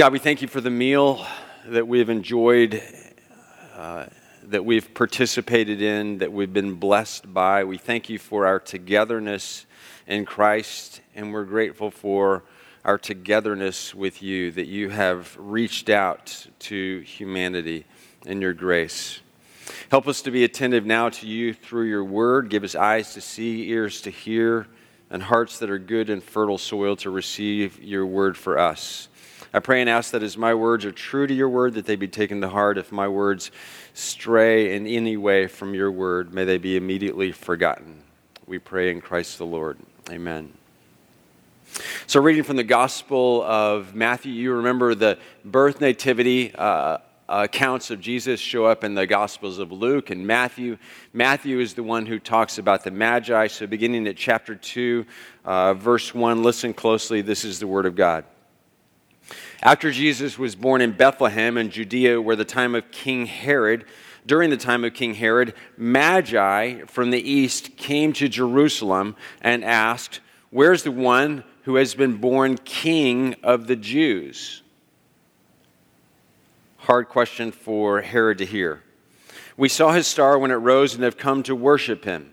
God, we thank you for the meal that we've enjoyed, uh, that we've participated in, that we've been blessed by. We thank you for our togetherness in Christ, and we're grateful for our togetherness with you, that you have reached out to humanity in your grace. Help us to be attentive now to you through your word. Give us eyes to see, ears to hear, and hearts that are good and fertile soil to receive your word for us. I pray and ask that as my words are true to your word, that they be taken to heart. If my words stray in any way from your word, may they be immediately forgotten. We pray in Christ the Lord. Amen. So, reading from the Gospel of Matthew, you remember the birth nativity uh, accounts of Jesus show up in the Gospels of Luke and Matthew. Matthew is the one who talks about the Magi. So, beginning at chapter 2, uh, verse 1, listen closely. This is the Word of God. After Jesus was born in Bethlehem in Judea, where the time of King Herod, during the time of King Herod, Magi from the east came to Jerusalem and asked, Where's the one who has been born king of the Jews? Hard question for Herod to hear. We saw his star when it rose and have come to worship him.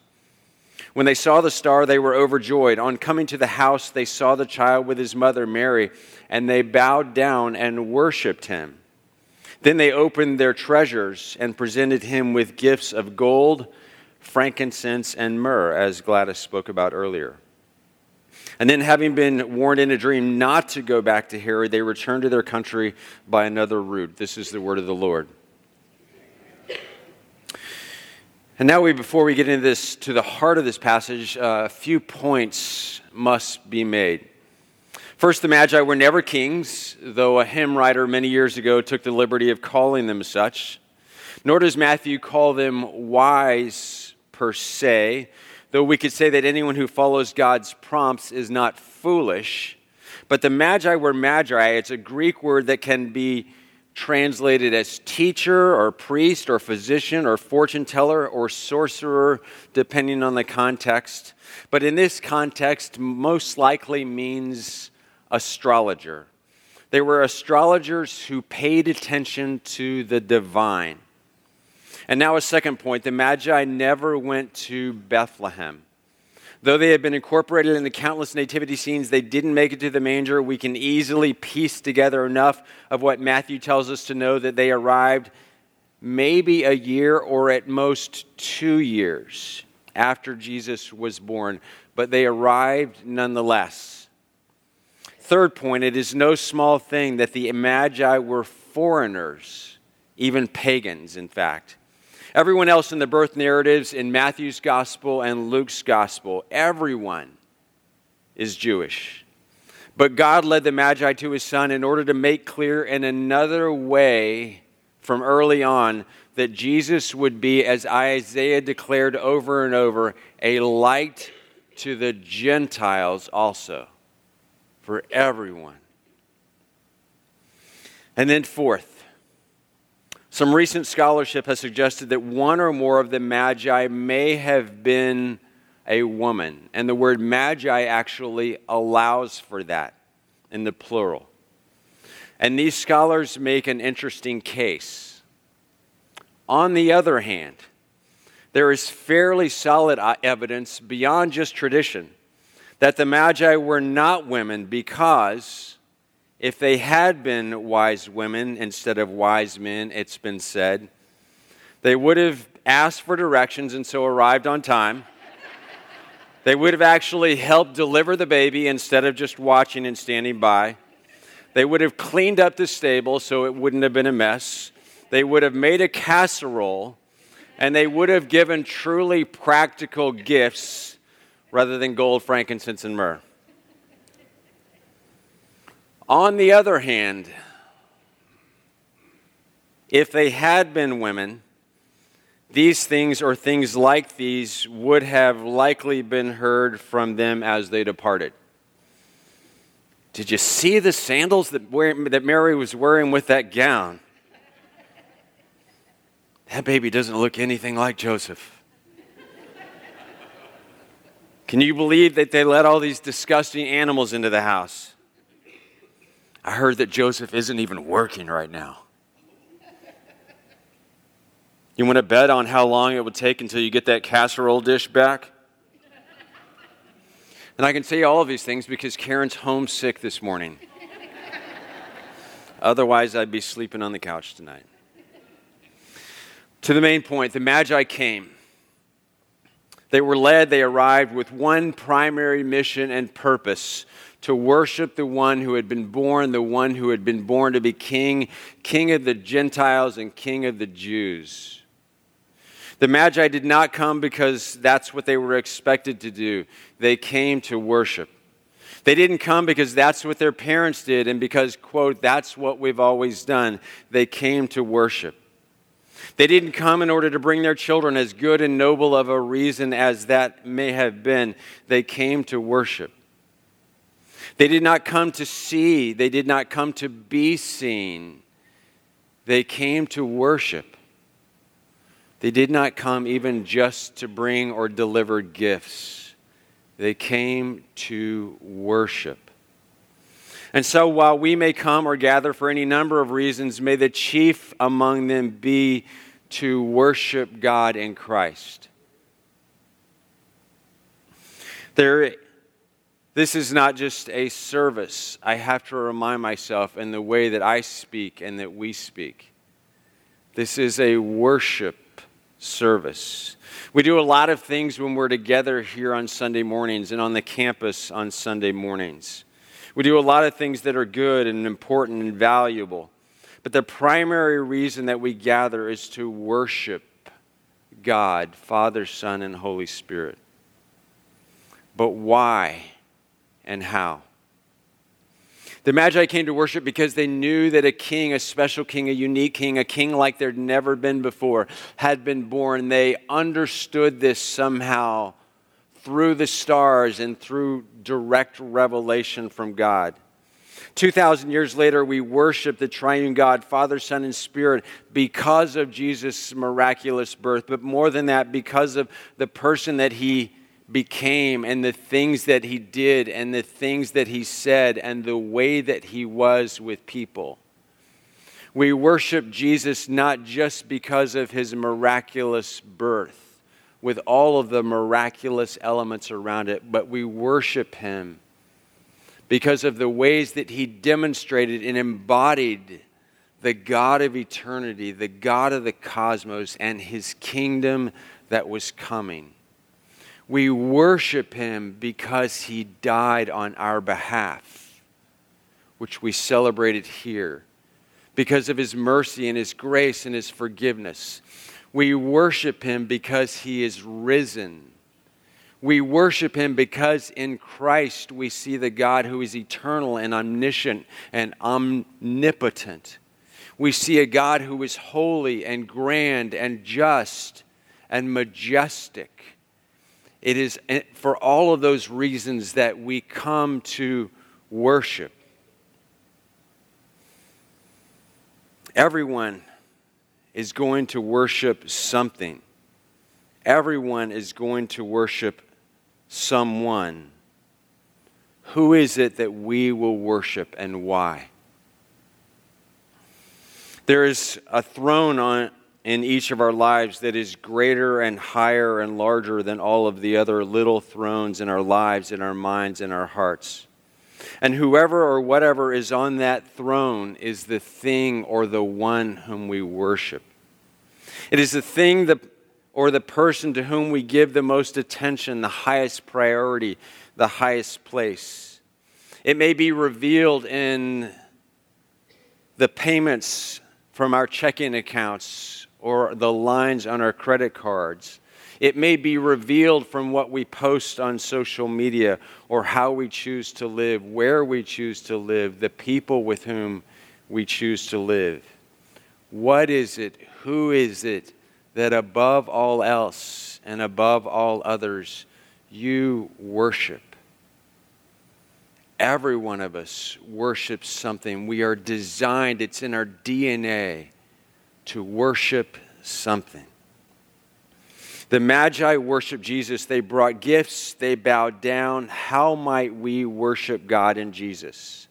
When they saw the star, they were overjoyed. On coming to the house, they saw the child with his mother, Mary, and they bowed down and worshiped him. Then they opened their treasures and presented him with gifts of gold, frankincense, and myrrh, as Gladys spoke about earlier. And then, having been warned in a dream not to go back to Herod, they returned to their country by another route. This is the word of the Lord. And now, we, before we get into this, to the heart of this passage, uh, a few points must be made. First, the Magi were never kings, though a hymn writer many years ago took the liberty of calling them such. Nor does Matthew call them wise per se, though we could say that anyone who follows God's prompts is not foolish. But the Magi were Magi. It's a Greek word that can be translated as teacher or priest or physician or fortune teller or sorcerer, depending on the context. But in this context, most likely means astrologer. They were astrologers who paid attention to the divine. And now, a second point the Magi never went to Bethlehem. Though they had been incorporated in the countless nativity scenes, they didn't make it to the manger. We can easily piece together enough of what Matthew tells us to know that they arrived maybe a year or at most two years after Jesus was born, but they arrived nonetheless. Third point it is no small thing that the Magi were foreigners, even pagans, in fact. Everyone else in the birth narratives in Matthew's gospel and Luke's gospel, everyone is Jewish. But God led the Magi to his son in order to make clear in another way from early on that Jesus would be, as Isaiah declared over and over, a light to the Gentiles also, for everyone. And then, fourth, some recent scholarship has suggested that one or more of the magi may have been a woman, and the word magi actually allows for that in the plural. And these scholars make an interesting case. On the other hand, there is fairly solid uh, evidence beyond just tradition that the Magi were not women because if they had been wise women instead of wise men, it's been said, They would have asked for directions and so arrived on time. They would have actually helped deliver the baby instead of just watching and standing by. They would have cleaned up the stable so it wouldn't have been a mess. They would have made a casserole and they would have given truly practical gifts rather than gold, frankincense, and myrrh. On the other hand, if they had been women, these things or things like these would have likely been heard from them as they departed. Did you see the sandals that, that Mary was wearing with that gown? That baby doesn't look anything like Joseph. Can you believe that they let all these disgusting animals into the house? I heard that Joseph isn't even working right now. You want to bet on how long it would take until you get that casserole dish back? And I can say all of these things because Karen's homesick this morning. Otherwise, I'd be sleeping on the couch tonight. To the main point, the Magi came. They were led, they arrived with one primary mission and purpose to worship the one who had been born, the one who had been born to be king, king of the Gentiles and king of the Jews. The Magi did not come because that's what they were expected to do, they came to worship. They didn't come because that's what their parents did and because, quote, that's what we've always done. They came to worship. They didn't come in order to bring their children, as good and noble of a reason as that may have been. They came to worship. They did not come to see, they did not come to be seen. They came to worship. They did not come even just to bring or deliver gifts, they came to worship. And so, while we may come or gather for any number of reasons, may the chief among them be to worship God in Christ. There, this is not just a service. I have to remind myself in the way that I speak and that we speak. This is a worship service. We do a lot of things when we're together here on Sunday mornings and on the campus on Sunday mornings. We do a lot of things that are good and important and valuable. But the primary reason that we gather is to worship God, Father, Son, and Holy Spirit. But why and how? The Magi came to worship because they knew that a king, a special king, a unique king, a king like there'd never been before, had been born. They understood this somehow through the stars and through direct revelation from God. 2,000 years later, we worship the triune God, Father, Son, and Spirit, because of Jesus' miraculous birth, but more than that, because of the person that he became and the things that he did and the things that he said and the way that he was with people. We worship Jesus not just because of his miraculous birth, with all of the miraculous elements around it, but we worship him because of the ways that he demonstrated and embodied the God of eternity, the God of the cosmos, and his kingdom that was coming. We worship him because he died on our behalf, which we celebrated here, because of his mercy and his grace and his forgiveness. We worship him because he is risen. We worship him because in Christ we see the God who is eternal and omniscient and omnipotent. We see a God who is holy and grand and just and majestic. It is eh, for all of those reasons that we come to worship. Everyone is going to worship something. Everyone is going to worship someone. Who is it that we will worship and why? There is a throne on, in each of our lives that is greater and higher and larger than all of the other little thrones in our lives, in our minds, in our hearts. And whoever or whatever is on that throne is the thing or the one whom we worship. It is the thing that, or the person to whom we give the most attention, the highest priority, the highest place. It may be revealed in the payments from our checking accounts or the lines on our credit cards. It may be revealed from what we post on social media or how we choose to live, where we choose to live, the people with whom we choose to live. What is it? Who is it that above all else and above all others you worship? Every one of us worships something. We are designed, it's in our DNA to worship something. The Magi worshiped Jesus. They brought gifts, they bowed down. How might we worship God in Jesus?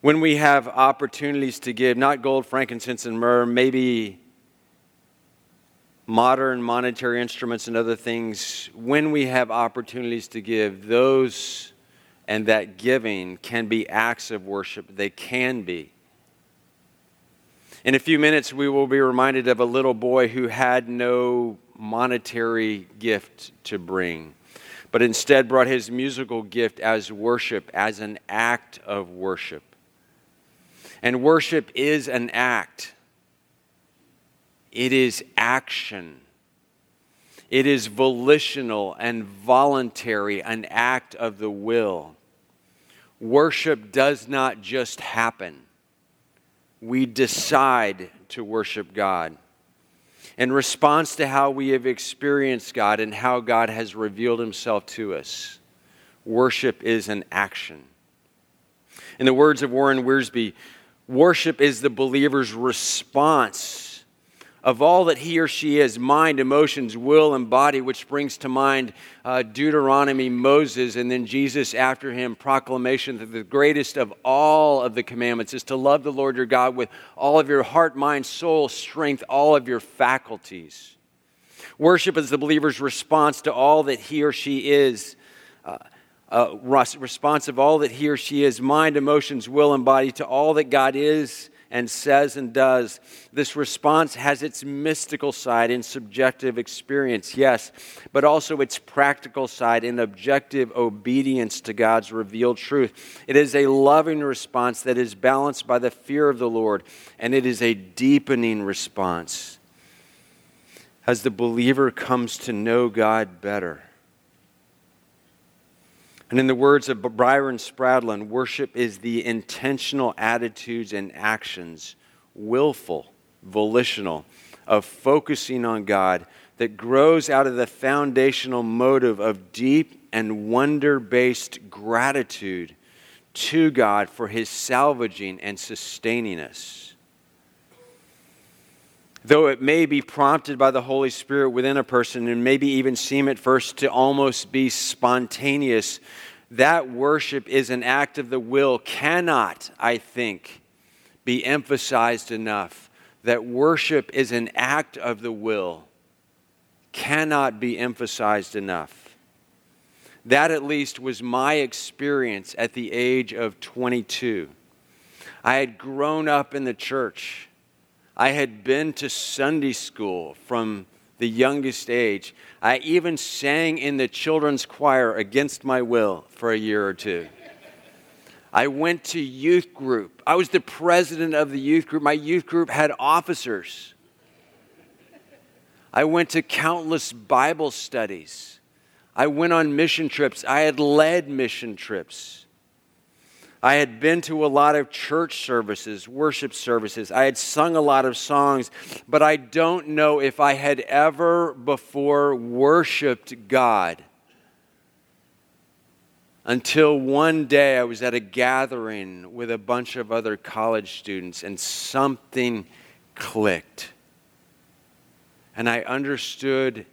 When we have opportunities to give, not gold, frankincense, and myrrh, maybe modern monetary instruments and other things, when we have opportunities to give, those and that giving can be acts of worship. They can be. In a few minutes, we will be reminded of a little boy who had no monetary gift to bring, but instead brought his musical gift as worship, as an act of worship. And worship is an act, it is action. It is volitional and voluntary, an act of the will worship does not just happen. We decide to worship God. In response to how we have experienced God and how God has revealed himself to us, worship is an action. In the words of Warren Wiersbe, worship is the believer's response of all that he or she is mind, emotions, will, and body, which brings to mind uh, Deuteronomy, Moses, and then Jesus after him, proclamation that the greatest of all of the commandments is to love the Lord your God with all of your heart, mind, soul, strength, all of your faculties. Worship is the believer's response to all that he or she is. Uh, uh, response of all that he or she is mind, emotions, will, and body to all that God is and says and does. This response has its mystical side in subjective experience, yes, but also its practical side in objective obedience to God's revealed truth. It is a loving response that is balanced by the fear of the Lord, and it is a deepening response as the believer comes to know God better. And in the words of Byron Spradlin, worship is the intentional attitudes and actions, willful, volitional, of focusing on God that grows out of the foundational motive of deep and wonder based gratitude to God for his salvaging and sustaining us. Though it may be prompted by the Holy Spirit within a person and maybe even seem at first to almost be spontaneous, that worship is an act of the will cannot, I think, be emphasized enough. That worship is an act of the will cannot be emphasized enough. That, at least, was my experience at the age of 22. I had grown up in the church. I had been to Sunday school from the youngest age. I even sang in the children's choir against my will for a year or two. I went to youth group. I was the president of the youth group. My youth group had officers. I went to countless Bible studies. I went on mission trips. I had led mission trips. I had been to a lot of church services, worship services. I had sung a lot of songs, but I don't know if I had ever before worshiped God until one day I was at a gathering with a bunch of other college students and something clicked. And I understood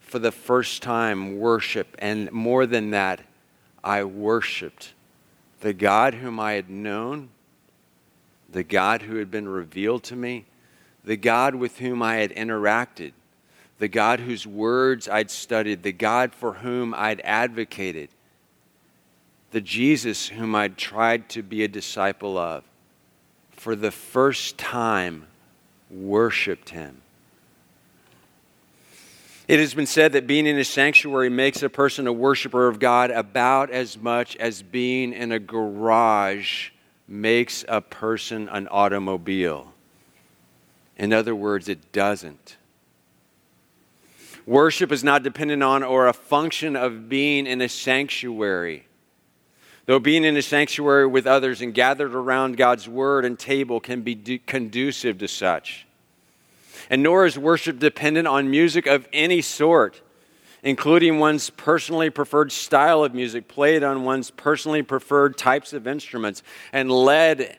for the first time worship, and more than that, I worshiped the God whom I had known, the God who had been revealed to me, the God with whom I had interacted, the God whose words I'd studied, the God for whom I'd advocated, the Jesus whom I'd tried to be a disciple of, for the first time worshiped him It has been said that being in a sanctuary makes a person a worshiper of God about as much as being in a garage makes a person an automobile. In other words, it doesn't. Worship is not dependent on or a function of being in a sanctuary. Though being in a sanctuary with others and gathered around God's word and table can be conducive to such. And nor is worship dependent on music of any sort, including one's personally preferred style of music, played on one's personally preferred types of instruments, and led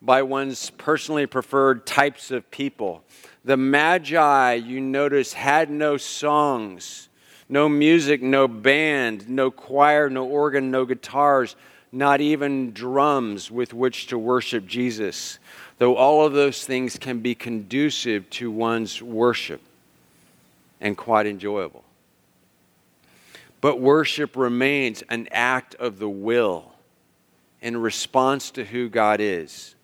by one's personally preferred types of people. The Magi, you notice, had no songs, no music, no band, no choir, no organ, no guitars, not even drums with which to worship Jesus, though all of those things can be conducive to one's worship and quite enjoyable. But worship remains an act of the will in response to who God is.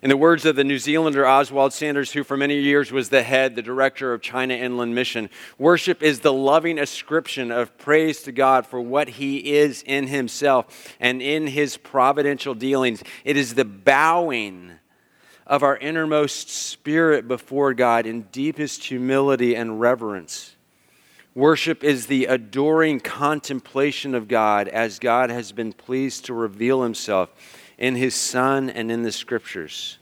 In the words of the New Zealander Oswald Sanders, who for many years was the head, the director of China Inland Mission, worship is the loving ascription of praise to God for what He is in Himself and in His providential dealings. It is the bowing of our innermost spirit before God in deepest humility and reverence. Worship is the adoring contemplation of God as God has been pleased to reveal Himself in his son and in the scriptures.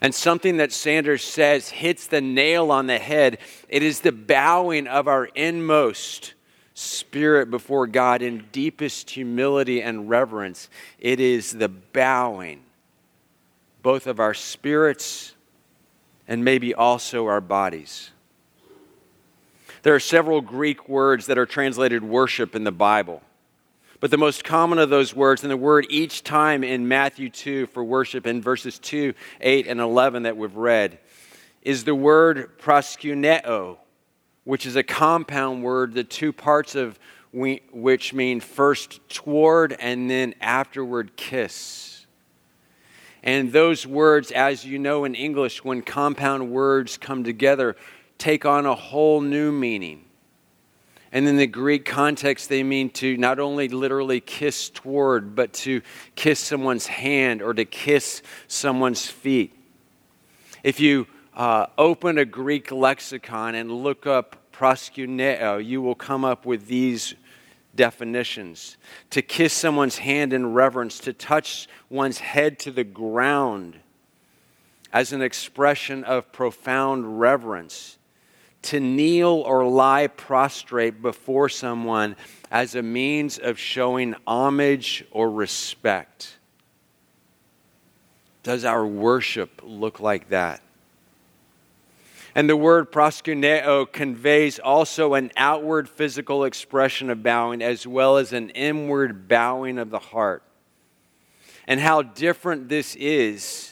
And something that Sanders says hits the nail on the head. It is the bowing of our inmost spirit before God in deepest humility and reverence. It is the bowing, both of our spirits and maybe also our bodies. There are several Greek words that are translated worship in the Bible. But the most common of those words, and the word each time in Matthew 2 for worship in verses 2, 8, and 11 that we've read, is the word proskuneo, which is a compound word, the two parts of which mean first toward and then afterward kiss. And those words, as you know in English, when compound words come together, take on a whole new meaning. And in the Greek context, they mean to not only literally kiss toward, but to kiss someone's hand or to kiss someone's feet. If you uh, open a Greek lexicon and look up proskuneo, you will come up with these definitions to kiss someone's hand in reverence, to touch one's head to the ground as an expression of profound reverence to kneel or lie prostrate before someone as a means of showing homage or respect. Does our worship look like that? And the word proskuneo conveys also an outward physical expression of bowing as well as an inward bowing of the heart. And how different this is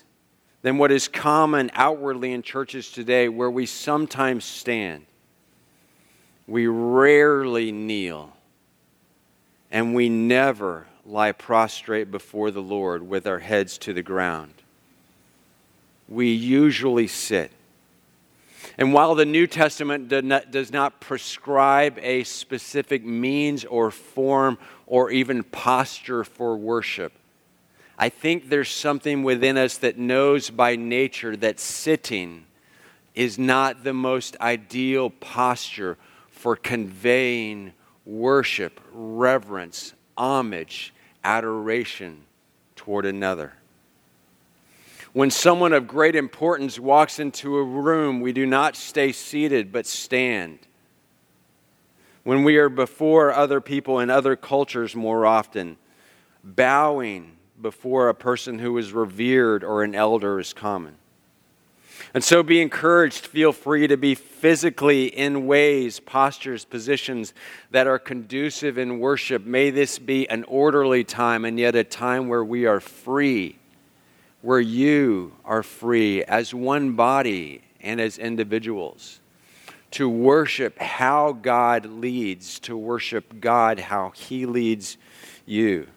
than what is common outwardly in churches today, where we sometimes stand, we rarely kneel, and we never lie prostrate before the Lord with our heads to the ground. We usually sit. And while the New Testament does not prescribe a specific means or form or even posture for worship, I think there's something within us that knows by nature that sitting is not the most ideal posture for conveying worship, reverence, homage, adoration toward another. When someone of great importance walks into a room, we do not stay seated but stand. When we are before other people in other cultures more often, bowing, before a person who is revered or an elder is common. And so be encouraged, feel free to be physically in ways, postures, positions that are conducive in worship. May this be an orderly time and yet a time where we are free, where you are free as one body and as individuals to worship how God leads, to worship God how He leads you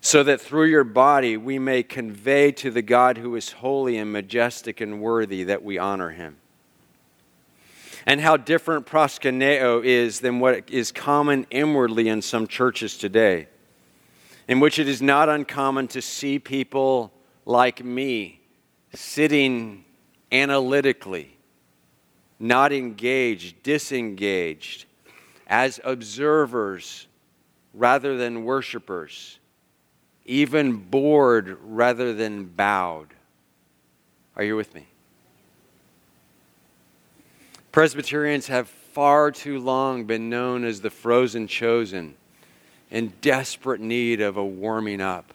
so that through your body we may convey to the God who is holy and majestic and worthy that we honor him. and how different proskuneo is than what is common inwardly in some churches today, in which it is not uncommon to see people like me sitting analytically, not engaged, disengaged, as observers rather than worshipers, even bored rather than bowed. Are you with me? Presbyterians have far too long been known as the frozen chosen, in desperate need of a warming up.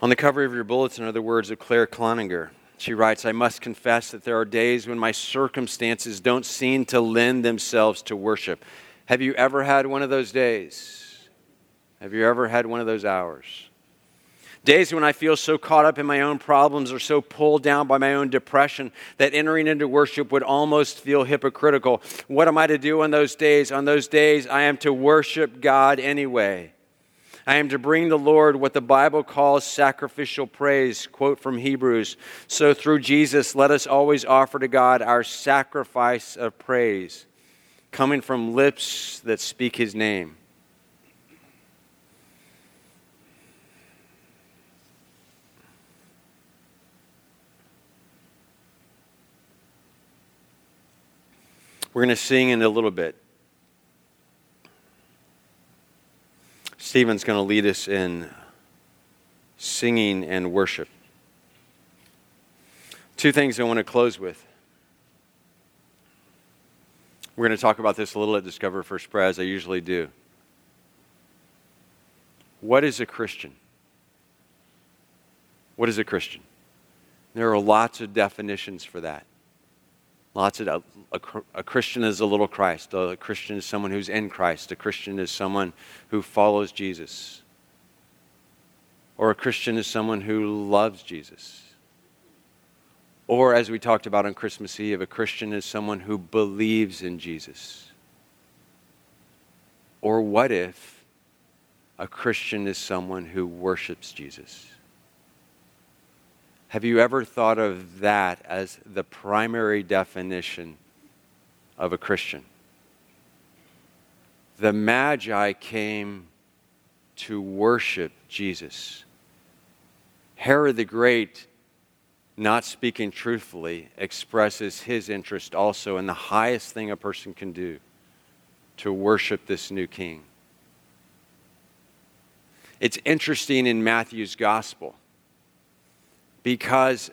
On the cover of your bulletin are the words of Claire Cloninger. She writes, I must confess that there are days when my circumstances don't seem to lend themselves to worship. Have you ever had one of those days? Have you ever had one of those hours? Days when I feel so caught up in my own problems or so pulled down by my own depression that entering into worship would almost feel hypocritical. What am I to do on those days? On those days, I am to worship God anyway. I am to bring the Lord what the Bible calls sacrificial praise. Quote from Hebrews So through Jesus, let us always offer to God our sacrifice of praise, coming from lips that speak his name. We're going to sing in a little bit. Stephen's going to lead us in singing and worship. Two things I want to close with. We're going to talk about this a little at Discover First Prayer, as I usually do. What is a Christian? What is a Christian? There are lots of definitions for that. Lots of a, a, a, Christian is a little Christ. A Christian is someone who's in Christ. A Christian is someone who follows Jesus. Or a Christian is someone who loves Jesus. Or, as we talked about on Christmas Eve, a Christian is someone who believes in Jesus. Or what if a Christian is someone who worships Jesus? Have you ever thought of that as the primary definition of a Christian? The Magi came to worship Jesus. Herod the Great, not speaking truthfully, expresses his interest also in the highest thing a person can do to worship this new king. It's interesting in Matthew's gospel because,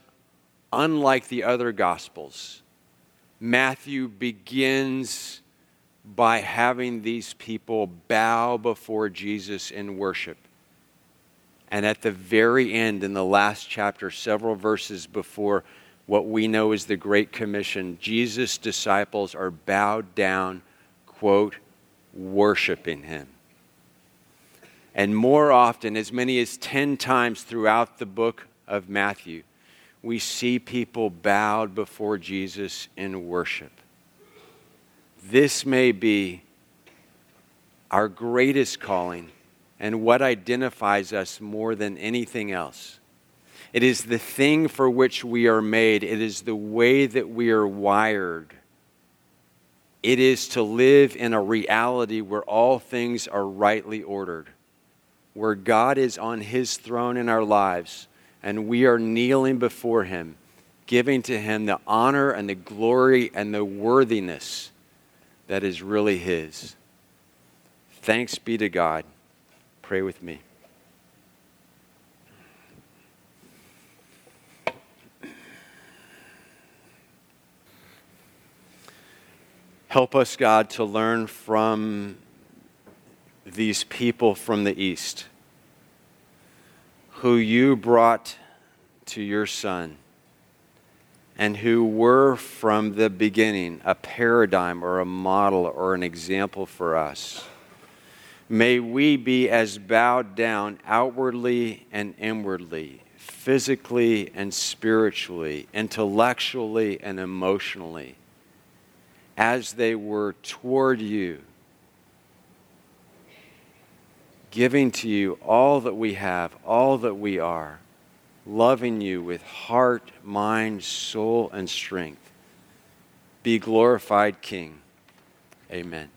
unlike the other Gospels, Matthew begins by having these people bow before Jesus in worship. And at the very end, in the last chapter, several verses before what we know is the Great Commission, Jesus' disciples are bowed down, quote, worshiping him. And more often, as many as 10 times throughout the book of Matthew, we see people bowed before Jesus in worship. This may be our greatest calling and what identifies us more than anything else. It is the thing for which we are made, it is the way that we are wired. It is to live in a reality where all things are rightly ordered, where God is on his throne in our lives and we are kneeling before Him, giving to Him the honor and the glory and the worthiness that is really His. Thanks be to God. Pray with me. Help us, God, to learn from these people from the East who you brought to your Son and who were from the beginning a paradigm or a model or an example for us. May we be as bowed down outwardly and inwardly, physically and spiritually, intellectually and emotionally, as they were toward you giving to you all that we have, all that we are, loving you with heart, mind, soul, and strength. Be glorified, King. Amen.